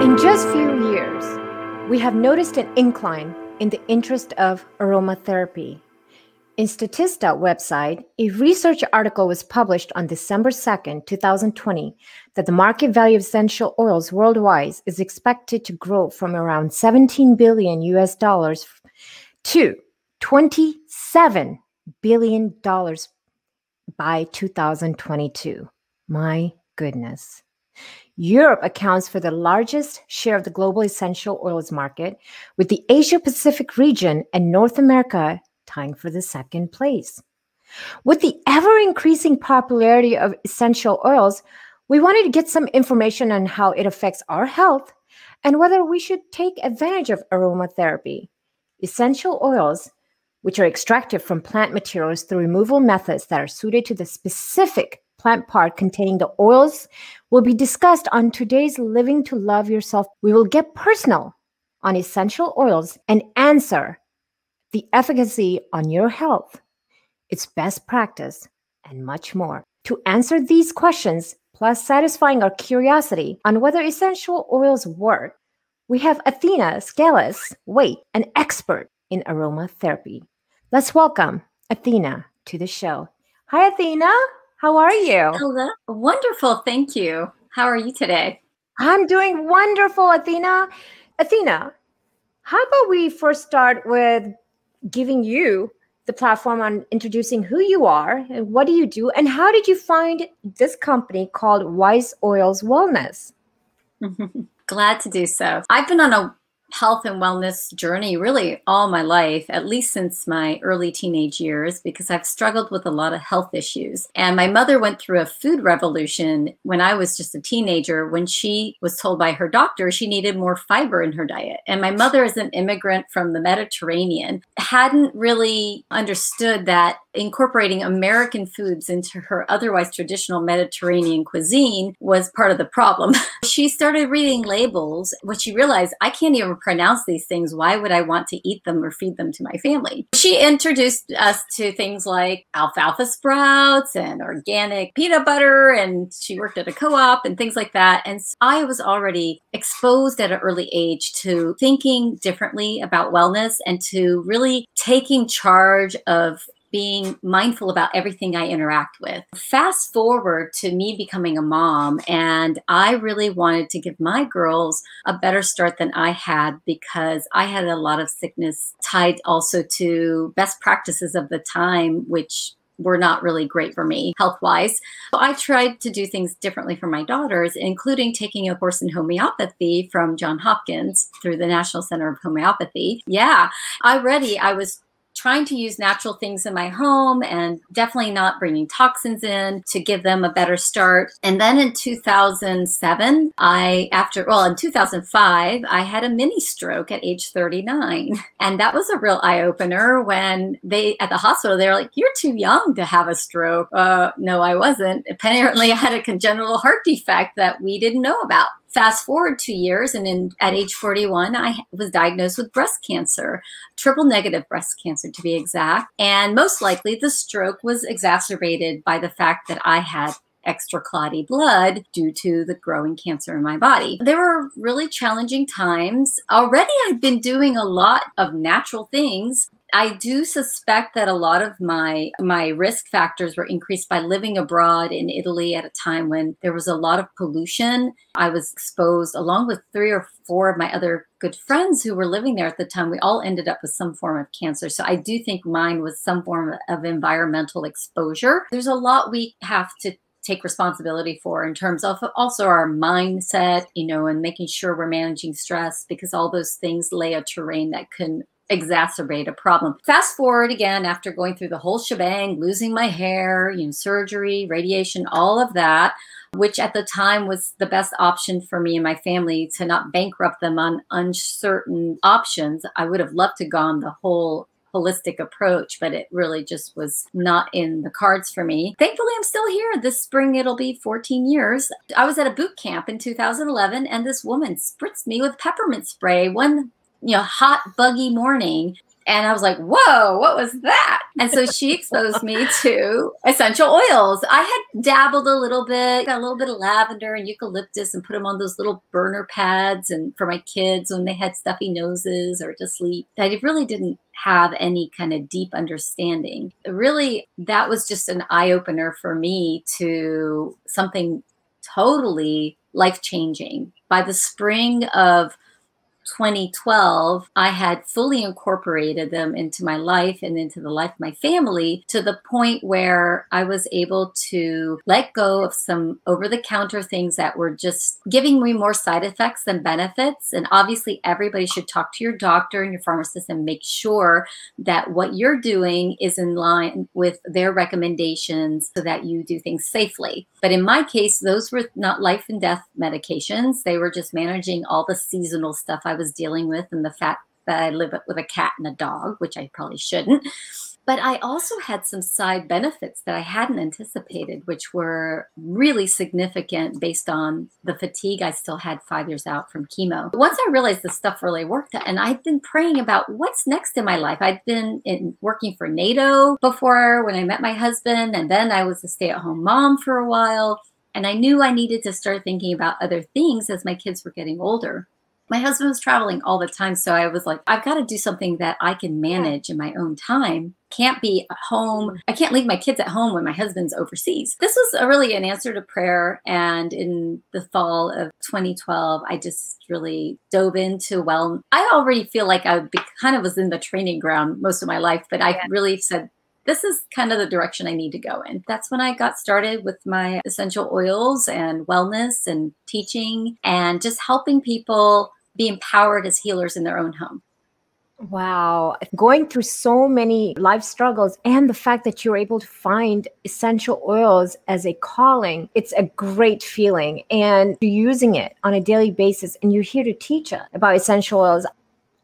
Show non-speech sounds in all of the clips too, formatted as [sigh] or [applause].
In just few years, we have noticed an incline in the interest of aromatherapy. In Statista website, a research article was published on December 2nd, 2020, that the market value of essential oils worldwide is expected to grow from around 17 billion US dollars to 27 billion dollars by 2022. My goodness. Europe accounts for the largest share of the global essential oils market, with the Asia Pacific region and North America tying for the second place. With the ever increasing popularity of essential oils, we wanted to get some information on how it affects our health and whether we should take advantage of aromatherapy. Essential oils, which are extracted from plant materials through removal methods that are suited to the specific plant part containing the oils will be discussed on today's Living to Love Yourself. We will get personal on essential oils and answer the efficacy on your health, its best practice, and much more. To answer these questions, plus satisfying our curiosity on whether essential oils work, we have Athena Skelis Wait, an expert in aromatherapy. Let's welcome Athena to the show. Hi, Athena. How are you? Hello. Wonderful. Thank you. How are you today? I'm doing wonderful, Athena. Athena, how about we first start with giving you the platform on introducing who you are and what do you do and how did you find this company called Wise Oils Wellness? [laughs] Glad to do so. I've been on a health and wellness journey really all my life, at least since my early teenage years, because I've struggled with a lot of health issues. And my mother went through a food revolution when I was just a teenager when she was told by her doctor she needed more fiber in her diet. And my mother is an immigrant from the Mediterranean, hadn't really understood that incorporating American foods into her otherwise traditional Mediterranean cuisine was part of the problem. [laughs] she started reading labels when she realized I can't even pronounce these things. Why would I want to eat them or feed them to my family? She introduced us to things like alfalfa sprouts and organic peanut butter, and she worked at a co op and things like that. And so I was already exposed at an early age to thinking differently about wellness and to really taking charge of being mindful about everything I interact with. Fast forward to me becoming a mom, and I really wanted to give my girls a better start than I had because I had a lot of sickness tied also to best practices of the time, which were not really great for me health wise. So I tried to do things differently for my daughters, including taking a course in homeopathy from John Hopkins through the National Center of Homeopathy. Yeah, already I was trying to use natural things in my home and definitely not bringing toxins in to give them a better start. And then in 2007, I, after, well, in 2005, I had a mini stroke at age 39. And that was a real eye opener when they, at the hospital, they're like, you're too young to have a stroke. Uh, no, I wasn't. Apparently, I had a congenital heart defect that we didn't know about. Fast forward two years, and in, at age 41, I was diagnosed with breast cancer, triple negative breast cancer to be exact. And most likely, the stroke was exacerbated by the fact that I had extra clotty blood due to the growing cancer in my body. There were really challenging times. Already, I'd been doing a lot of natural things I do suspect that a lot of my my risk factors were increased by living abroad in Italy at a time when there was a lot of pollution. I was exposed along with three or four of my other good friends who were living there at the time. We all ended up with some form of cancer. So I do think mine was some form of environmental exposure. There's a lot we have to take responsibility for in terms of also our mindset, you know, and making sure we're managing stress because all those things lay a terrain that can exacerbate a problem. Fast forward again after going through the whole shebang, losing my hair, you know, surgery, radiation, all of that, which at the time was the best option for me and my family to not bankrupt them on uncertain options. I would have loved to gone the whole holistic approach, but it really just was not in the cards for me. Thankfully, I'm still here. This spring, it'll be 14 years. I was at a boot camp in 2011, and this woman spritzed me with peppermint spray one you know, hot, buggy morning And I was like, whoa, what was that? And so she exposed me to essential oils. I had dabbled a little bit, got a little bit of lavender and eucalyptus and put them on those little burner pads and for my kids when they had stuffy noses or to sleep. I really didn't have any kind of deep understanding. Really, that was just an eye opener for me to something totally life changing. By the spring of 2012, I had fully incorporated them into my life and into the life of my family to the point where I was able to let go of some over the counter things that were just giving me more side effects than benefits. And obviously, everybody should talk to your doctor and your pharmacist and make sure that what you're doing is in line with their recommendations so that you do things safely. But in my case, those were not life and death medications, they were just managing all the seasonal stuff I was dealing with and the fact that I live with a cat and a dog, which I probably shouldn't. But I also had some side benefits that I hadn't anticipated, which were really significant based on the fatigue I still had five years out from chemo. Once I realized this stuff really worked, and I'd been praying about what's next in my life. I'd been in, working for NATO before when I met my husband, and then I was a stay at home mom for a while. And I knew I needed to start thinking about other things as my kids were getting older my husband was traveling all the time. So I was like, I've got to do something that I can manage in my own time. Can't be at home. I can't leave my kids at home when my husband's overseas. This was a, really an answer to prayer. And in the fall of 2012, I just really dove into well. I already feel like I kind of was in the training ground most of my life, but I really said, this is kind of the direction I need to go in. That's when I got started with my essential oils and wellness and teaching and just helping people be empowered as healers in their own home. Wow. Going through so many life struggles and the fact that you're able to find essential oils as a calling, it's a great feeling. And you're using it on a daily basis and you're here to teach us about essential oils.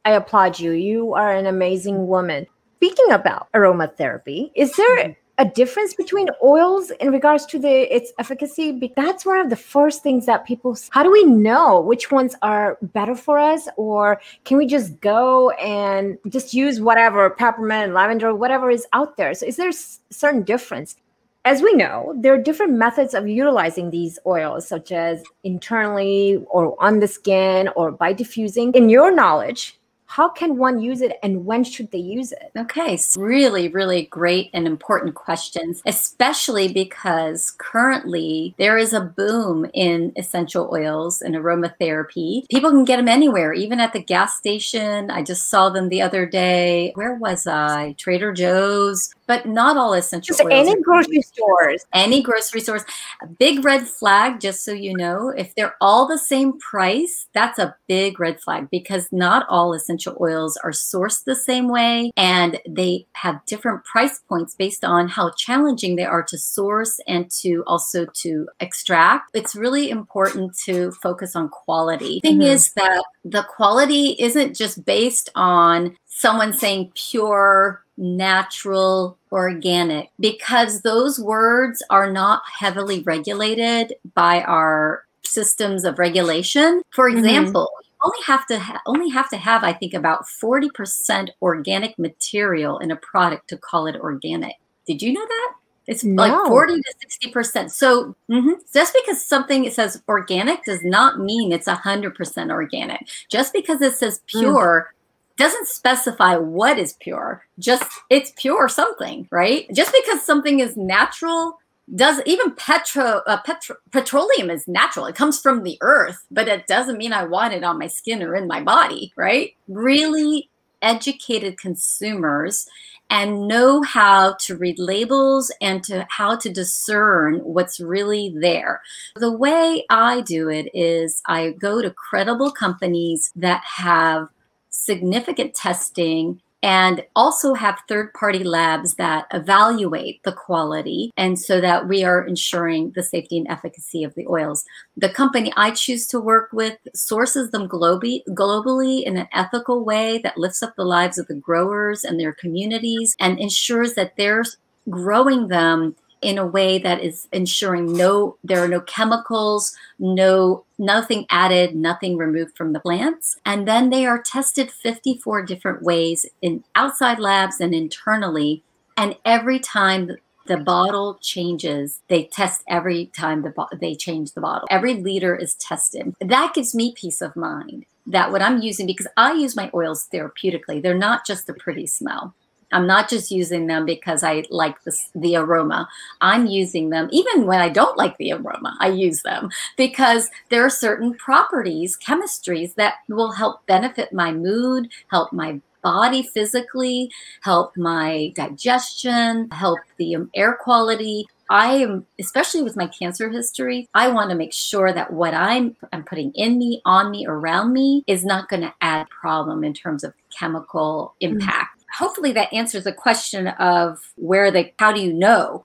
I applaud you. You are an amazing woman. Speaking about aromatherapy, is there mm-hmm a difference between oils in regards to the its efficacy that's one of the first things that people how do we know which ones are better for us? Or can we just go and just use whatever peppermint lavender whatever is out there? So is there a certain difference? As we know, there are different methods of utilizing these oils, such as internally or on the skin or by diffusing. In your knowledge, how can one use it and when should they use it? Okay, so really, really great and important questions, especially because currently there is a boom in essential oils and aromatherapy. People can get them anywhere, even at the gas station. I just saw them the other day. Where was I? Trader Joe's, but not all essential just oils. Any grocery stores. Any grocery stores. A big red flag, just so you know, if they're all the same price, that's a big red flag because not all essential essential oils are sourced the same way and they have different price points based on how challenging they are to source and to also to extract. It's really important to focus on quality. The thing mm-hmm. is that the quality isn't just based on someone saying pure natural, organic, because those words are not heavily regulated by our systems of regulation. For mm-hmm. example, mm-hmm only have to ha- only have to have I think about 40% organic material in a product to call it organic. Did you know that? It's no. like 40 to 60%. So mm-hmm, just because something says organic does not mean it's 100% organic. Just because it says mm. pure. Doesn't specify what is pure. Just it's pure something, right? Just because something is natural does even petro, uh, petro petroleum is natural it comes from the earth but it doesn't mean i want it on my skin or in my body right really educated consumers and know how to read labels and to how to discern what's really there. The way I do it is I go to credible companies that have significant testing and also have third party labs that evaluate the quality and so that we are ensuring the safety and efficacy of the oils. The company I choose to work with sources them globally, globally in an ethical way that lifts up the lives of the growers and their communities and ensures that they're growing them in a way that is ensuring no there are no chemicals no nothing added nothing removed from the plants. And then they are tested 54 different ways in outside labs and internally. And every time the bottle changes they test every time the bo- they change the bottle. Every liter is tested. That gives me peace of mind that what i'm using because i use my oils therapeutically. They're not just a pretty smell I'm not just using them because I like this, the aroma. I'm using them even when I don't like the aroma. I use them because there are certain properties, chemistries that will help benefit my mood, help my body physically, help my digestion, help the air quality. I am, especially with my cancer history, I want to make sure that what I'm, I'm putting in me, on me, around me is not going to add problem in terms of chemical mm. impact. Mm-hmm hopefully that answers the question of where they how do you know?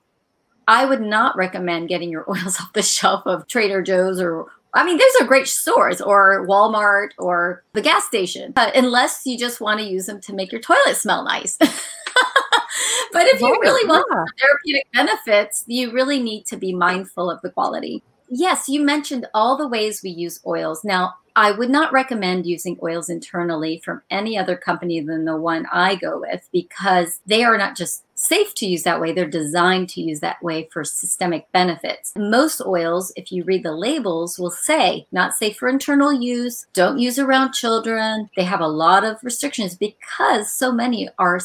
I would not recommend getting your [laughs] oils off the shelf of trader joe's or i mean those are great stores or walmart or the gas station but unless you just want to use them to make your toilet smell nice. [laughs] But if you really want yeah. therapeutic benefits you really need to be mindful of the quality. Yes you mentioned all the ways we use oils. Now I would not recommend using oils internally from any other company than the one I go with because they are not just safe to use that way, they're designed to use that way for systemic benefits. Most oils, if you read the labels, will say not safe for internal use, don't use around children. They have a lot of restrictions because so many are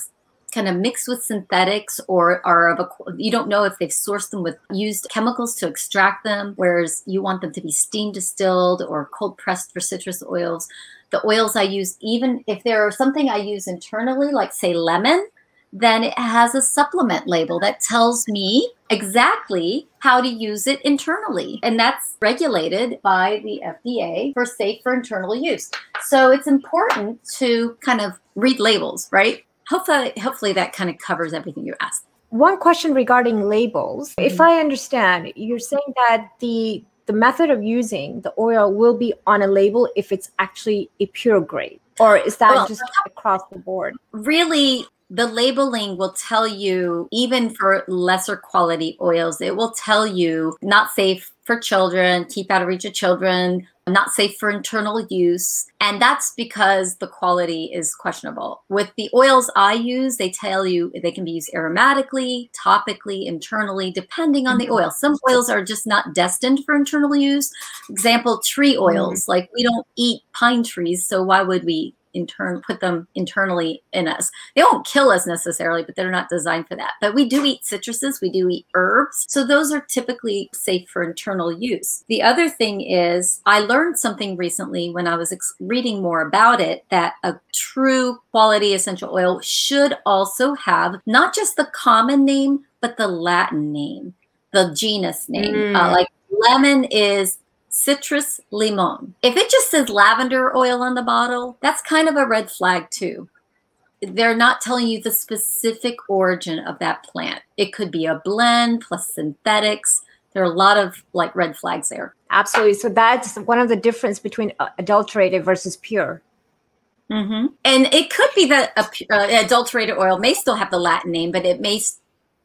kind of mixed with synthetics or are of a you don't know if they've sourced them with used chemicals to extract them whereas you want them to be steam distilled or cold pressed for citrus oils the oils i use even if there are something i use internally like say lemon then it has a supplement label that tells me exactly how to use it internally. And that's regulated by the FDA for safe for internal use. So it's important to kind of read labels, right? Hopefully hopefully that kind of covers everything you asked. One question regarding labels. Mm-hmm. if i understand you're saying that the the method of using the oil will be on a label if it's actually a pure grade or is that well, just across the board? Really the labeling will tell you even for lesser quality oils it will tell you not safe for children keep out of reach of children not safe for internal use. And that's because the quality is questionable. With the oils I use, they tell you they can be used aromatically, topically, internally, depending on the mm-hmm. oil. Some oils are just not destined for internal use. Example, tree mm-hmm. oils. Like we don't eat pine trees, so why would we intern put them internally in us. They won't kill us necessarily, but they're not designed for that. But we do eat citruses, we do eat herbs. So those are typically safe for internal use. The other thing is I learned something recently when I was ex- reading more about it that a true quality essential oil should also have not just the common name, but the Latin name, the genus name. Uh, mm. Uh, like lemon is citrus limon. If it just says lavender oil on the bottle, that's kind of a red flag too. They're not telling you the specific origin of that plant. It could be a blend plus synthetics. There are a lot of like red flags there. Absolutely. So that's one of the difference between uh, adulterated versus pure. Mm-hmm. And it could be that a, uh, adulterated oil may still have the Latin name, but it may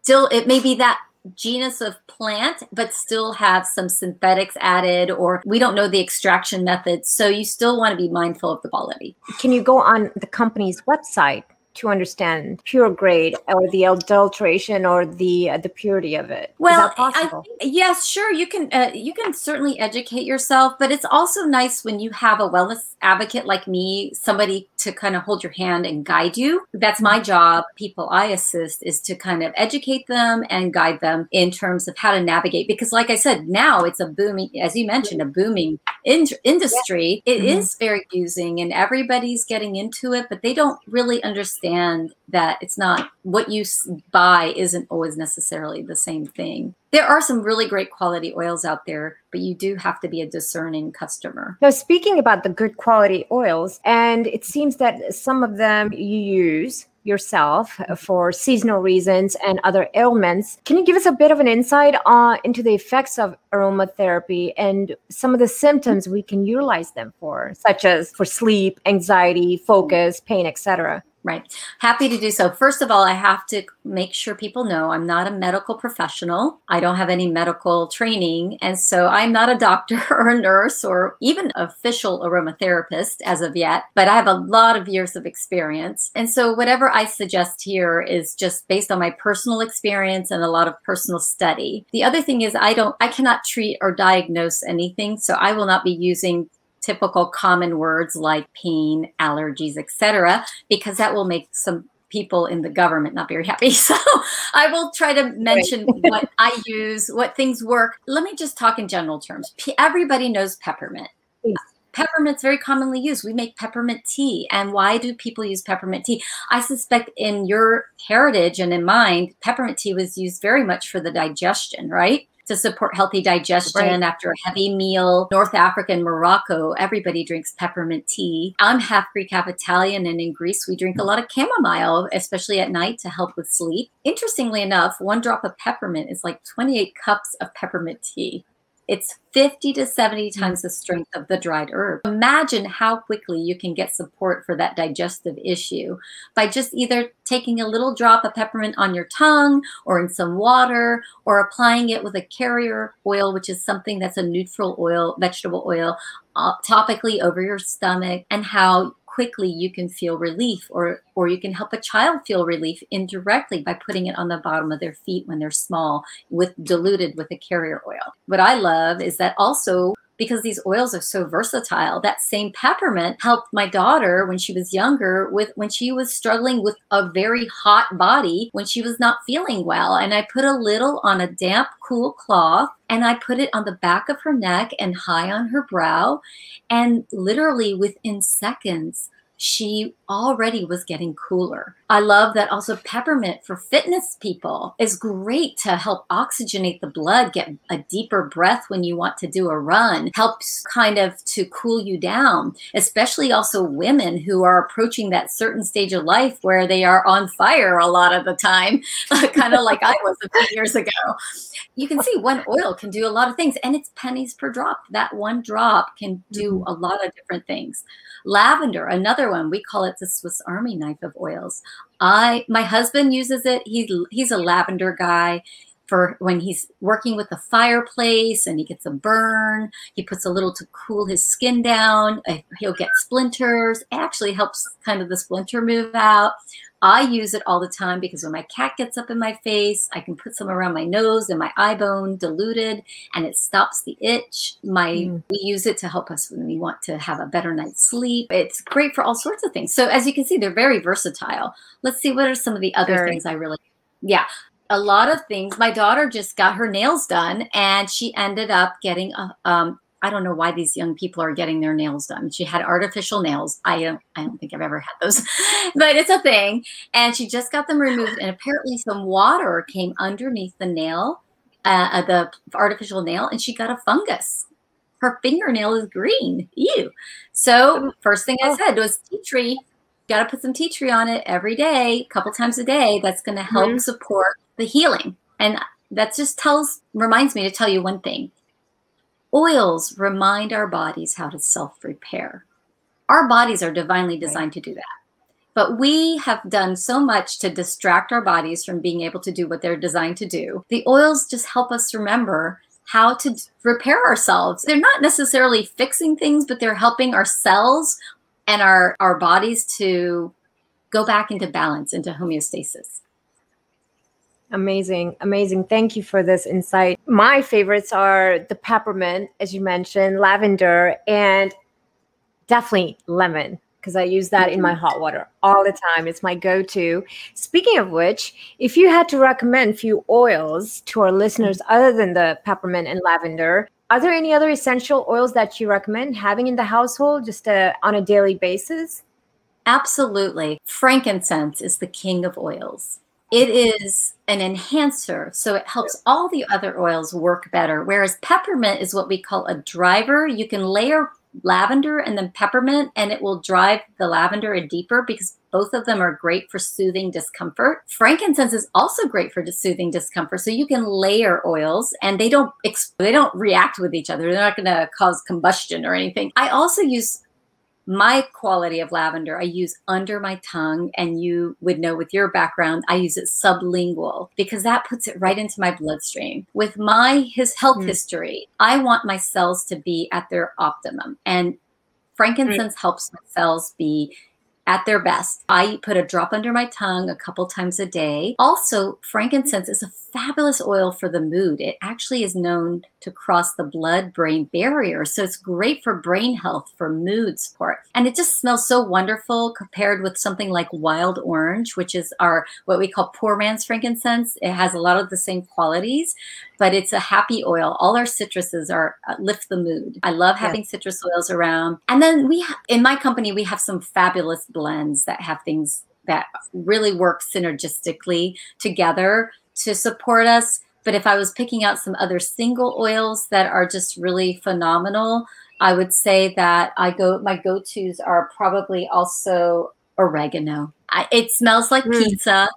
still it may be that genus of plant, but still have some synthetics added, or we don't know the extraction methods. So you still want to be mindful of the quality. Can you go on the company's website to understand pure grade or the adulteration or the uh, the purity of it well I, yes sure you can uh, you can certainly educate yourself but it's also nice when you have a wellness advocate like me somebody to kind of hold your hand and guide you that's my job people i assist is to kind of educate them and guide them in terms of how to navigate because like i said now it's a booming as you mentioned a booming in- industry yeah. It mm-hmm. is very using and everybody's getting into it but they don't really understand understand that it's not what you buy isn't always necessarily the same thing. There are some really great quality oils out there, but you do have to be a discerning customer. Now, speaking about the good quality oils, and it seems that some of them you use yourself for seasonal reasons and other ailments. Can you give us a bit of an insight uh, into the effects of aromatherapy and some of the symptoms we can utilize them for, such as for sleep, anxiety, focus, pain, etc.? Right. Happy to do so. First of all, I have to make sure people know I'm not a medical professional. I don't have any medical training. And so I'm not a doctor [laughs] or a nurse or even official aromatherapist as of yet, but I have a lot of years of experience. And so whatever I suggest here is just based on my personal experience and a lot of personal study. The other thing is I don't I cannot treat or diagnose anything, so I will not be using typical common words like pain, allergies, etc., because that will make some people in the government not very happy. [laughs] So I will try to mention right. what I use, what things work. Let me just talk in general terms. Everybody knows peppermint. Please. Peppermint's very commonly used. We make peppermint tea. And why do people use peppermint tea? I suspect in your heritage and in mine, peppermint tea was used very much for the digestion, right? To support healthy digestion right. after a heavy meal. North Africa and Morocco, everybody drinks peppermint tea. I'm half Greek, half Italian, and in Greece, we drink a lot of chamomile, especially at night to help with sleep. Interestingly enough, one drop of peppermint is like 28 cups of peppermint tea. It's 50 to 70 mm. times the strength of the dried herb. Imagine how quickly you can get support for that digestive issue by just either taking a little drop of peppermint on your tongue or in some water or applying it with a carrier oil, which is something that's a neutral oil, vegetable oil, uh, topically over your stomach, and how quickly you can feel relief or or you can help a child feel relief indirectly by putting it on the bottom of their feet when they're small with diluted with a carrier oil. What I love is that also because these oils are so versatile. That same peppermint helped my daughter when she was younger with when she was struggling with a very hot body when she was not feeling well. And I put a little on a damp, cool cloth and I put it on the back of her neck and high on her brow. And literally within seconds, she already was getting cooler. I love that also peppermint for fitness people is great to help oxygenate the blood, get a deeper breath when you want to do a run, helps kind of to cool you down, especially also women who are approaching that certain stage of life where they are on fire a lot of the time, [laughs] kind of like I was a few years ago. You can see one oil can do a lot of things and it's pennies per drop. That one drop can do mm-hmm. a lot of different things. Lavender, another one, we call it the Swiss Army knife of oils. I my husband uses it. He's he's a lavender guy for when he's working with the fireplace and he gets a burn. He puts a little to cool his skin down. Eh, he'll get splinters. It actually helps kind of the splinter move out. I use it all the time because when my cat gets up in my face, I can put some around my nose and my eye bone diluted and it stops the itch. My mm. we use it to help us when we want to have a better night's sleep. It's great for all sorts of things. So as you can see, they're very versatile. Let's see what are some of the other things I really yeah a lot of things. My daughter just got her nails done and she ended up getting a, um, I don't know why these young people are getting their nails done. She had artificial nails. I don't, I don't think I've ever had those, [laughs] but it's a thing. And she just got them removed, and apparently some water came underneath the nail, uh, uh the artificial nail, and she got a fungus. Her fingernail is green. Ew. So first thing I oh. said was tea tree. Got to put some tea tree on it every day, a couple times a day. That's going to help mm-hmm. support the healing. And that just tells, reminds me to tell you one thing Oils remind our bodies how to self repair. Our bodies are divinely designed to do that. But we have done so much to distract our bodies from being able to do what they're designed to do. The oils just help us remember how to repair ourselves. They're not necessarily fixing things, but they're helping our cells and our, our bodies to go back into balance, into homeostasis. Amazing, amazing. Thank you for this insight. My favorites are the peppermint, as you mentioned, lavender, and definitely lemon because I use that in my hot water all the time. It's my go to. Speaking of which, if you had to recommend a few oils to our listeners other than the peppermint and lavender, are there any other essential oils that you recommend having in the household just uh, on a daily basis? Absolutely. Frankincense is the king of oils it is an enhancer so it helps all the other oils work better whereas peppermint is what we call a driver. You can layer lavender and then peppermint and it will drive the lavender a deeper because both of them are great for soothing discomfort. Frankincense is also great for soothing discomfort so you can layer oils and they don't they don't react with each other. They're not going to cause combustion or anything. I also use my quality of lavender I use under my tongue, and you would know with your background, I use it sublingual because that puts it right into my bloodstream. With my his health mm. history, I want my cells to be at their optimum, and frankincense mm. helps my cells be at their best. I put a drop under my tongue a couple times a day. Also, frankincense is a fabulous oil for the mood. It actually is known to cross the blood brain barrier. So it's great for brain health, for mood support. And it just smells so wonderful compared with something like wild orange, which is our what we call poor man's frankincense. It has a lot of the same qualities, but it's a happy oil. All our citruses are uh, lift the mood. I love having yeah. citrus oils around. And then we ha- in my company we have some fabulous blends that have things that really work synergistically together to support us. But if I was picking out some other single oils that are just really phenomenal, I would say that I go my go-tos are probably also oregano. I, it smells like mm. pizza,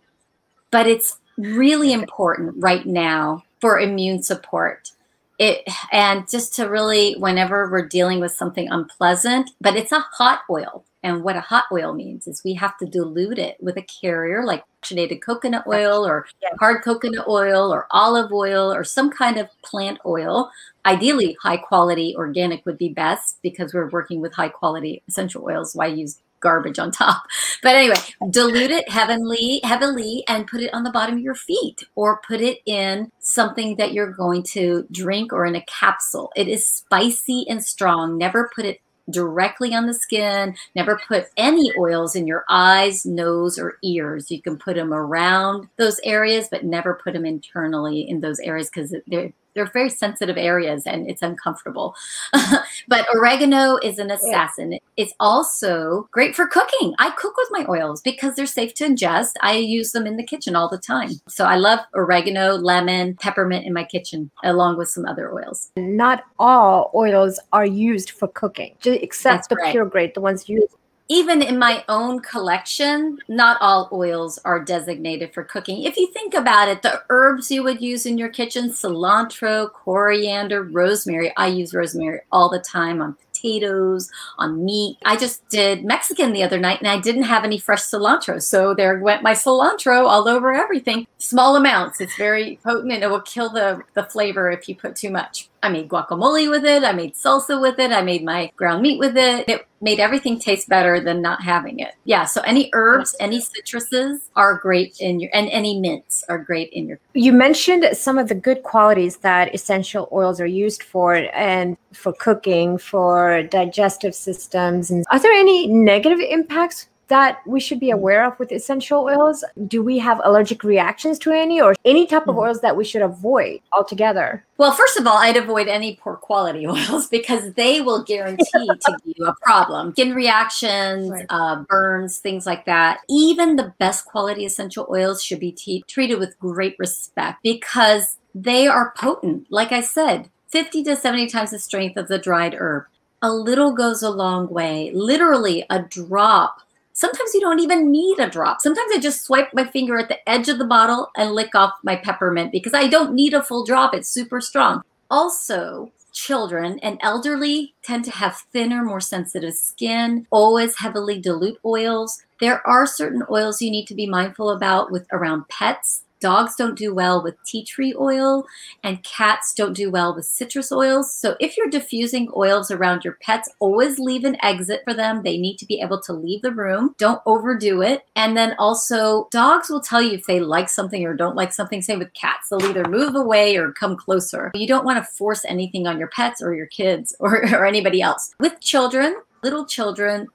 but it's really important right now for immune support. It and just to really whenever we're dealing with something unpleasant, but it's a hot oil. And what a hot oil means is we have to dilute it with a carrier like fractionated coconut oil or hard coconut oil or olive oil or some kind of plant oil. Ideally, high quality organic would be best because we're working with high quality essential oils. Why use garbage on top. [laughs] But anyway, dilute it heavenly, heavily and put it on the bottom of your feet or put it in something that you're going to drink or in a capsule. It is spicy and strong. Never put it directly on the skin. Never put any oils in your eyes, nose, or ears. You can put them around those areas, but never put them internally in those areas because they're they're very sensitive areas and it's uncomfortable. [laughs] but oregano is an assassin. Yeah. It's also great for cooking. I cook with my oils because they're safe to ingest. I use them in the kitchen all the time. So I love oregano, lemon, peppermint in my kitchen, along with some other oils. Not all oils are used for cooking, except That's the right. pure grade, the ones used even in my own collection, not all oils are designated for cooking. If you think about it, the herbs you would use in your kitchen cilantro, coriander, rosemary. I use rosemary all the time on potatoes, on meat. I just did Mexican the other night and I didn't have any fresh cilantro. So there went my cilantro all over everything. Small amounts. It's very potent and it will kill the, the flavor if you put too much. I made guacamole with it. I made salsa with it. I made my ground meat with it. It made everything taste better than not having it. Yeah. So any herbs, any citruses are great in your, and any mints are great in your. You mentioned some of the good qualities that essential oils are used for and for cooking, for digestive systems. And are there any negative impacts that we should be aware of with essential oils? Do we have allergic reactions to any or any type of hmm. oils that we should avoid altogether? Well, first of all, I'd avoid any poor quality [laughs] oils because they will guarantee to give [laughs] you a problem. Skin reactions, right. uh, burns, things like that. Even the best quality essential oils should be t- treated with great respect because they are potent. Like I said, 50 to 70 times the strength of the dried herb. A little goes a long way. Literally, a drop Sometimes you don't even need a drop. Sometimes I just swipe my finger at the edge of the bottle and lick off my peppermint because I don't need a full drop. It's super strong. Also, children and elderly tend to have thinner, more sensitive skin, always heavily dilute oils. There are certain oils you need to be mindful about with around pets dogs don't do well with tea tree oil and cats don't do well with citrus oils. So if you're diffusing oils around your pets, always leave an exit for them. They need to be able to leave the room. Don't overdo it. And then also dogs will tell you if they like something or don't like something. Same with cats. They'll either move away or come closer. You don't want to force anything on your pets or your kids [laughs] or, or anybody else. With children, little children,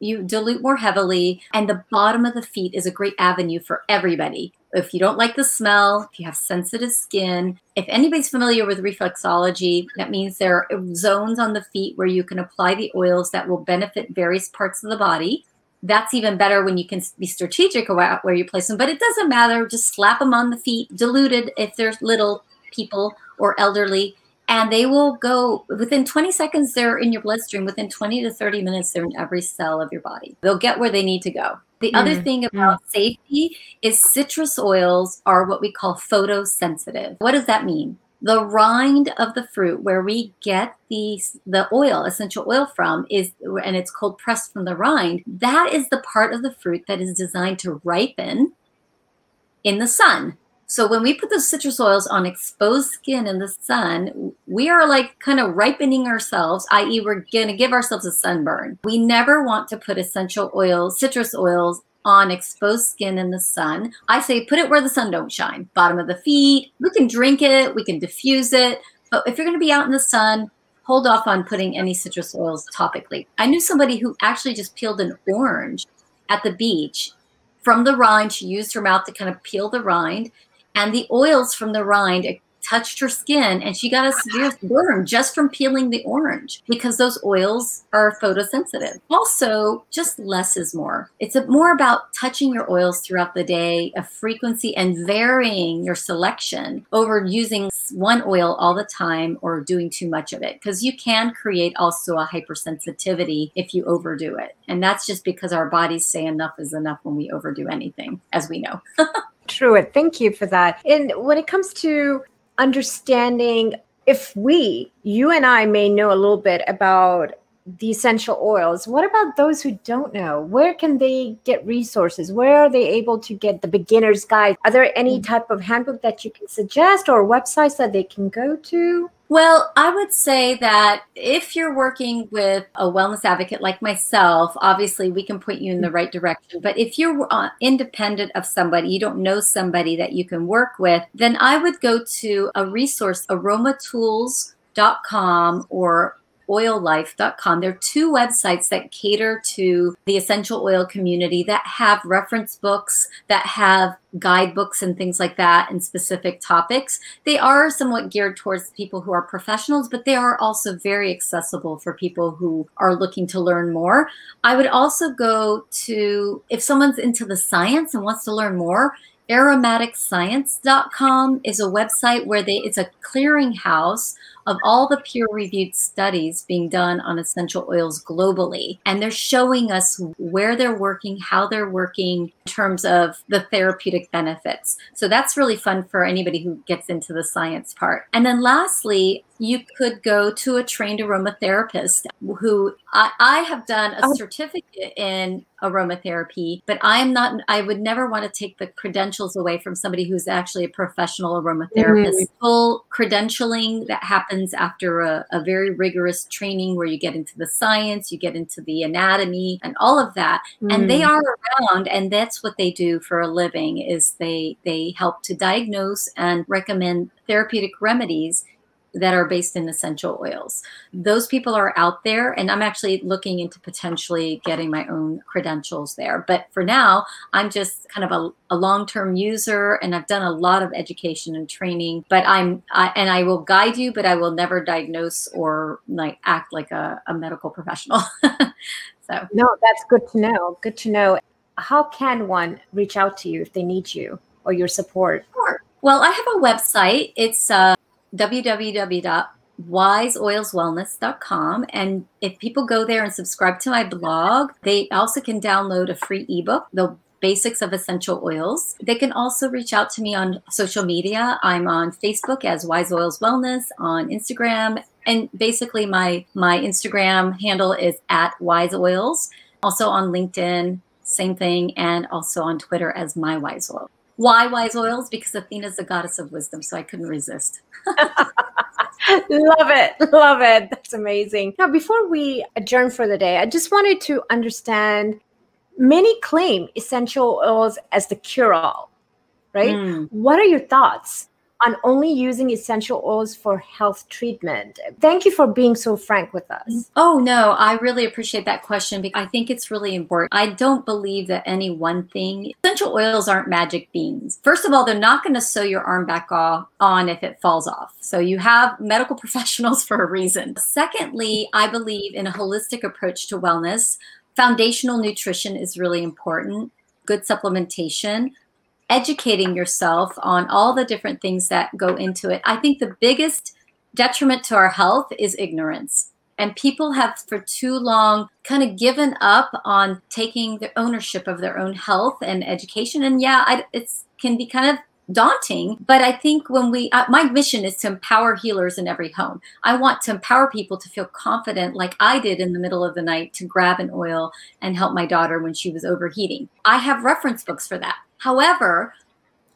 you dilute more heavily, and the bottom of the feet is a great avenue for everybody if you don't like the smell, if you have sensitive skin, if anybody's familiar with reflexology, that means there are zones on the feet where you can apply the oils that will benefit various parts of the body. That's even better when you can be strategic about where you place them, but it doesn't matter. Just slap them on the feet, diluted if they're little people or elderly, and they will go within 20 seconds, they're in your bloodstream. Within 20 to 30 minutes, they're in every cell of your body. They'll get where they need to go. The mm. other thing about mm. safety is citrus oils are what we call photosensitive. What does that mean? The rind of the fruit, where we get the the oil, essential oil from, is and it's cold pressed from the rind. That is the part of the fruit that is designed to ripen in the sun. So when we put those citrus oils on exposed skin in the sun, we are like kind of ripening ourselves, i.e., we're going to give ourselves a sunburn. We never want to put essential oils, citrus oils on exposed skin in the sun. I say put it where the sun don't shine, bottom of the feet. We can drink it, we can diffuse it, but if you're going to be out in the sun, hold off on putting any citrus oils topically. I knew somebody who actually just peeled an orange at the beach from the rind. She used her mouth to kind of peel the rind, and the oils from the rind touched her skin and she got a severe burn just from peeling the orange because those oils are photosensitive. Also, just less is more. It's more about touching your oils throughout the day, a frequency and varying your selection over using one oil all the time or doing too much of it because you can create also a hypersensitivity if you overdo it. And that's just because our bodies say enough is enough when we overdo anything, as we know. [laughs] True. It thank you for that. And when it comes to understanding if we, you and I, may know a little bit about the essential oils, what about those who don't know? Where can they get resources? Where are they able to get the beginner's guide? Are there any mm. type of handbook that you can suggest or websites that they can go to? Well, I would say that if you're working with a wellness advocate like myself, obviously we can point you in the right direction. But if you're uh, independent of somebody, you don't know somebody that you can work with, then I would go to a resource, aromatools.com or oillife.com. There are two websites that cater to the essential oil community that have reference books, that have guidebooks and things like that and specific topics. They are somewhat geared towards people who are professionals, but they are also very accessible for people who are looking to learn more. I would also go to, if someone's into the science and wants to learn more, aromaticscience.com is a website where they it's a clearinghouse of all the peer reviewed studies being done on essential oils globally. And they're showing us where they're working, how they're working in terms of the therapeutic benefits. So that's really fun for anybody who gets into the science part. And then lastly, you could go to a trained aromatherapist who I, I have done a oh. certificate in aromatherapy, but I'm not, I would never want to take the credentials away from somebody who's actually a professional aromatherapist. Mm-hmm. Full credentialing that happens after a, a very rigorous training where you get into the science, you get into the anatomy and all of that. Mm-hmm. And they mm. are around and that's what they do for a living is they, they help to diagnose and recommend therapeutic remedies that are based in essential oils. Those people are out there, and I'm actually looking into potentially getting my own credentials there. But for now, I'm just kind of a, a long term user, and I've done a lot of education and training. But I'm, I, and I will guide you, but I will never diagnose or like act like a, a medical professional. [laughs] so, no, that's good to know. Good to know. How can one reach out to you if they need you or your support? Sure. Well, I have a website. It's uh, www.wiseoilswellness.com. And if people go there and subscribe to my blog, they also can download a free ebook, The Basics of Essential Oils. They can also reach out to me on social media. I'm on Facebook as Wise Oils Wellness, on Instagram, and basically my my Instagram handle is at Wise Oils. Also on LinkedIn, same thing, and also on Twitter as My Wise Oil. Why wise oils? Because Athena is the goddess of wisdom, so I couldn't resist. Love it. Love it. That's amazing. Now, before we adjourn for the day, I just wanted to understand many claim essential oils as the cure all, right? Mm. What are your thoughts? On only using essential oils for health treatment. Thank you for being so frank with us. Oh, no, I really appreciate that question because I think it's really important. I don't believe that any one thing, essential oils aren't magic beans. First of all, they're not going to sew your arm back on if it falls off. So you have medical [laughs] professionals for a reason. Secondly, I believe in a holistic approach to wellness. Foundational nutrition is really important, good supplementation educating yourself on all the different things that go into it. I think the biggest detriment to our health is ignorance. And people have for too long kind of given up on taking the ownership of their own health and education. And yeah, it can be kind of daunting. But I think when we, uh, my mission is to empower healers in every home. I want to empower people to feel confident, like I did in the middle of the night, to grab an oil and help my daughter when she was overheating. I have reference books for that. However,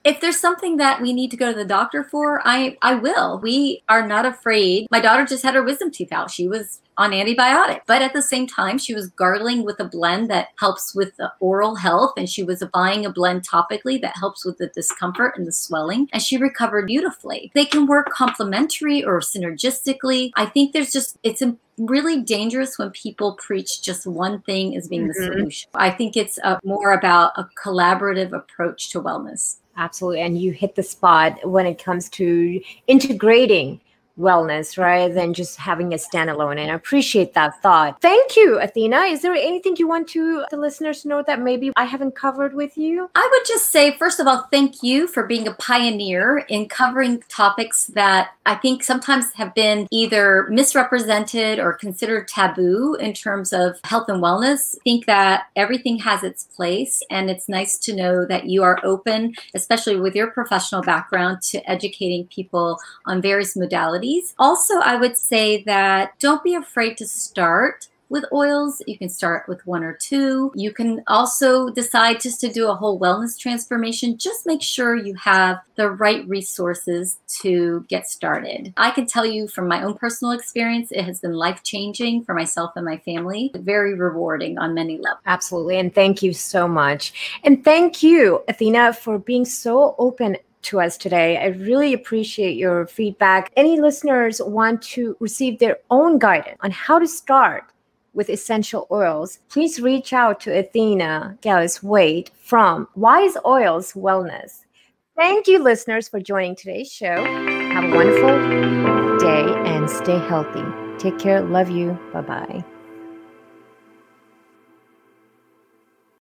if there's something that we need to go to the doctor for, I I will. We are not afraid. My daughter just had her wisdom teeth out. She was on antibiotic, but at the same time, she was gargling with a blend that helps with the oral health, and she was applying a blend topically that helps with the discomfort and the swelling, and she recovered beautifully. They can work complementary or synergistically. I think there's just it's really dangerous when people preach just one thing as being mm-hmm. the solution. I think it's a, more about a collaborative approach to wellness. Absolutely. And you hit the spot when it comes to integrating wellness rather than just having a standalone. And I appreciate that thought. Thank you, Athena. Is there anything you want to the listeners know that maybe I haven't covered with you? I would just say, first of all, thank you for being a pioneer in covering topics that I think sometimes have been either misrepresented or considered taboo in terms of health and wellness. I think that everything has its place, and it's nice to know that you are open, especially with your professional background, to educating people on various modalities also, I would say that don't be afraid to start with oils. You can start with one or two. You can also decide just to do a whole wellness transformation. Just make sure you have the right resources to get started. I can tell you from my own personal experience, it has been life changing for myself and my family, very rewarding on many levels. Absolutely. And thank you so much. And thank you, Athena, for being so open to us today. I really appreciate your feedback. Any listeners want to receive their own guidance on how to start with essential oils, please reach out to Athena Gallus Wade from Wise Oils Wellness. Thank you, listeners, for joining today's show. Have a wonderful day and stay healthy. Take care. Love you. Bye bye.